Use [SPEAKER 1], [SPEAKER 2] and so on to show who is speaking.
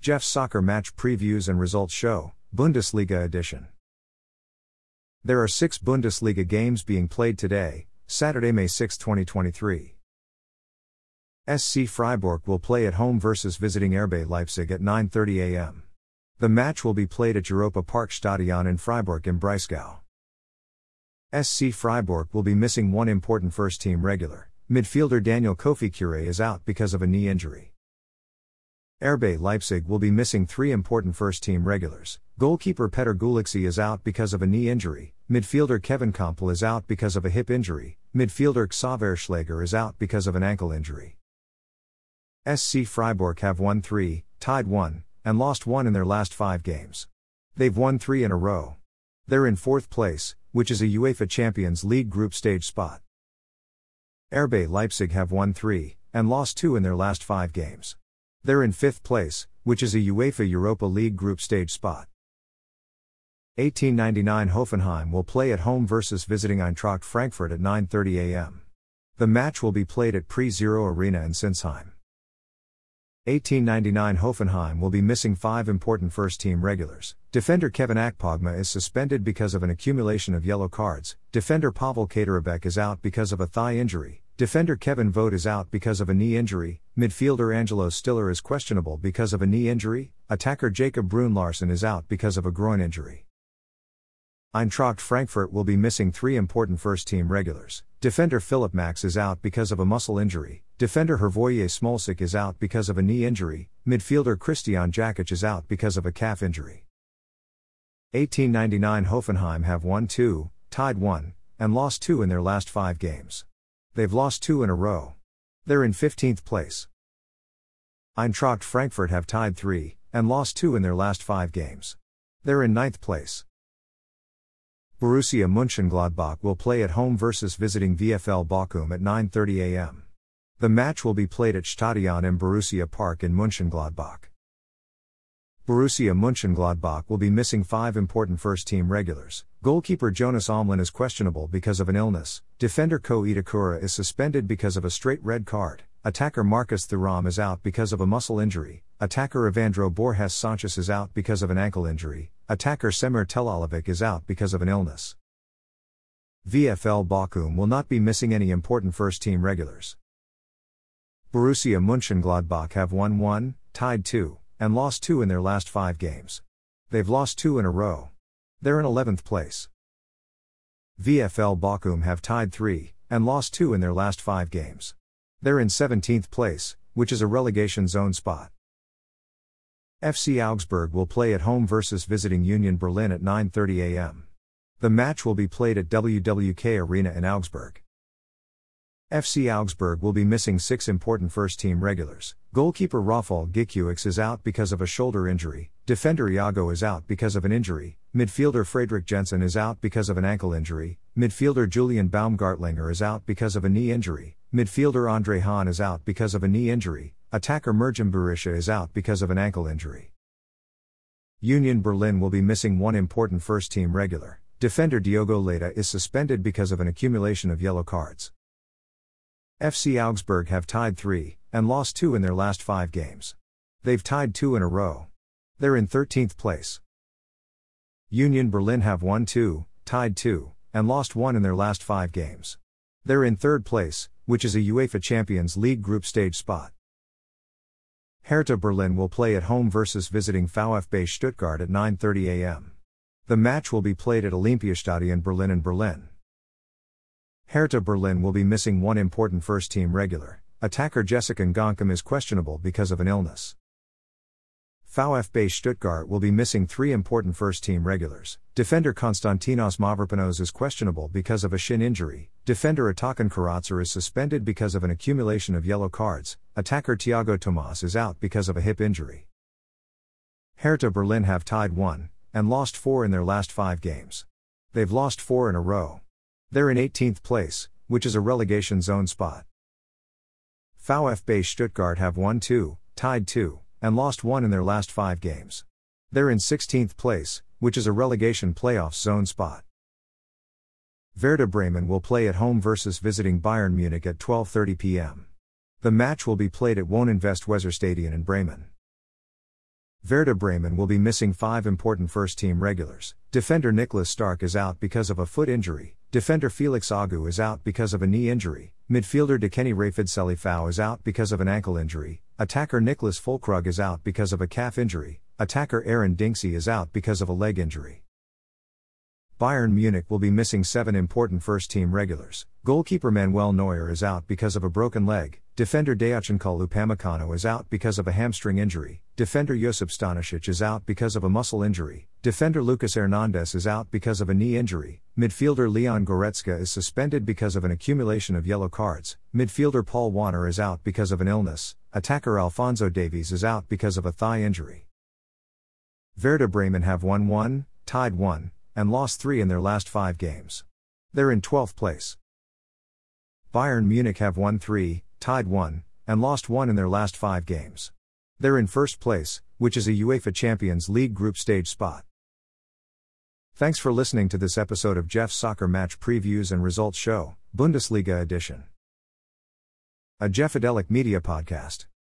[SPEAKER 1] Jeff's Soccer Match Previews and Results Show, Bundesliga Edition. There are six Bundesliga games being played today, Saturday, May 6, 2023. SC Freiburg will play at home versus visiting RB Leipzig at 9:30 a.m. The match will be played at Europa Park Stadion in Freiburg im Breisgau. SC Freiburg will be missing one important first team regular. Midfielder Daniel Kofi Kyereh is out because of a knee injury. RB Leipzig will be missing three important first team regulars. Goalkeeper Péter Gulácsi is out because of a knee injury. Midfielder Kevin Kampl is out because of a hip injury. Midfielder Xaver Schlager is out because of an ankle injury. SC Freiburg have won three, tied one, and lost one in their last five games. They've won three in a row. They're in fourth place, which is a UEFA Champions League group stage spot. RB Leipzig have won three, and lost two in their last five games. They're in fifth place, which is a UEFA Europa League group stage spot. 1899 Hoffenheim will play at home versus visiting Eintracht Frankfurt at 9:30 a.m. The match will be played at PreZero Arena in Sinsheim. 1899 Hoffenheim will be missing five important first team regulars. Defender Kevin Akpoguma is suspended because of an accumulation of yellow cards. Defender Pavel Kaderabek is out because of a thigh injury. Defender Kevin Vogt is out because of a knee injury. Midfielder Angelo Stiller is questionable because of a knee injury. Attacker Jacob Bruun Larsen is out because of a groin injury. Eintracht Frankfurt will be missing three important first team regulars. Defender Philipp Max is out because of a muscle injury. Defender Hrvoje Smolcic is out because of a knee injury. Midfielder Kristijan Jakic is out because of a calf injury. 1899 Hoffenheim have won 2, tied 1, and lost 2 in their last 5 games. They've lost 2 in a row. They're in 15th place. Eintracht Frankfurt have tied 3, and lost 2 in their last 5 games. They're in 9th place. Borussia Mönchengladbach will play at home versus visiting VfL Bochum at 9:30 a.m. The match will be played at Stadion im Borussia Park in Mönchengladbach. Borussia Mönchengladbach will be missing five important first team regulars. Goalkeeper Jonas Omlin is questionable because of an illness. Defender Ko Itakura is suspended because of a straight red card. Attacker Marcus Thuram is out because of a muscle injury. Attacker Evandro Borges Sanchez is out because of an ankle injury. Attacker Semir Telalovic is out because of an illness. VfL Bochum will not be missing any important first team regulars. Borussia Mönchengladbach have won 1, tied 2, and lost 2 in their last 5 games. They've lost 2 in a row. They're in 11th place. VfL Bochum have tied 3, and lost 2 in their last 5 games. They're in 17th place, which is a relegation zone spot. FC Augsburg will play at home versus visiting Union Berlin at 9:30 a.m. The match will be played at WWK Arena in Augsburg. FC Augsburg will be missing six important first team regulars. Goalkeeper Rafał Gikiewicz is out because of a shoulder injury, defender Iago is out because of an injury, midfielder Fredrik Jensen is out because of an ankle injury, midfielder Julian Baumgartlinger is out because of a knee injury, midfielder Andre Hahn is out because of a knee injury, attacker Mergim Berisha is out because of an ankle injury. Union Berlin will be missing one important first team regular. Defender Diogo Leite is suspended because of an accumulation of yellow cards. FC Augsburg have tied 3 and lost 2 in their last 5 games. They've tied 2 in a row. They're in 13th place. Union Berlin have won 2, tied 2, and lost 1 in their last 5 games. They're in 3rd place, which is a UEFA Champions League group stage spot. Hertha Berlin will play at home versus visiting VfB Stuttgart at 9:30 a.m. The match will be played at Olympiastadion Berlin in Berlin. Hertha Berlin will be missing one important first team regular. Attacker Jessic Ngankam is questionable because of an illness. VfB Stuttgart will be missing three important first team regulars. Defender Konstantinos Mavropanos is questionable because of a shin injury. Defender Atakan Karazor is suspended because of an accumulation of yellow cards. Attacker Tiago Tomas is out because of a hip injury. Hertha Berlin have tied one and lost four in their last five games. They've lost four in a row. They're in 18th place, which is a relegation zone spot. VfB Stuttgart have won 2, tied 2, and lost 1 in their last 5 games. They're in 16th place, which is a relegation playoff zone spot. Werder Bremen will play at home versus visiting Bayern Munich at 12:30 p.m. The match will be played at Wohninvest Weserstadion in Bremen. Werder Bremen will be missing five important first team regulars. Defender Niklas Stark is out because of a foot injury. Defender Felix Agu is out because of a knee injury. Midfielder Dikeni Rafid Salifou is out because of an ankle injury. Attacker Niclas Füllkrug is out because of a calf injury. Attacker Eren Dinkci is out because of a leg injury. Bayern Munich will be missing seven important first team regulars. Goalkeeper Manuel Neuer is out because of a broken leg. Defender Dayotchanculle Upamecano is out because of a hamstring injury. Defender Josip Stanisic is out because of a muscle injury. Defender Lucas Hernandez is out because of a knee injury. Midfielder Leon Goretzka is suspended because of an accumulation of yellow cards. Midfielder Paul Wanner is out because of an illness. Attacker Alphonso Davies is out because of a thigh injury. Werder Bremen have won 1, tied 1, and lost 3 in their last 5 games. They're in 12th place. Bayern Munich have won 3, tied 1, and lost 1 in their last 5 games. They're in first place, which is a UEFA Champions League group stage spot. Thanks for listening to this episode of Jeff's Soccer Match Previews and Results Show, Bundesliga Edition. A Jeffadelic Media Podcast.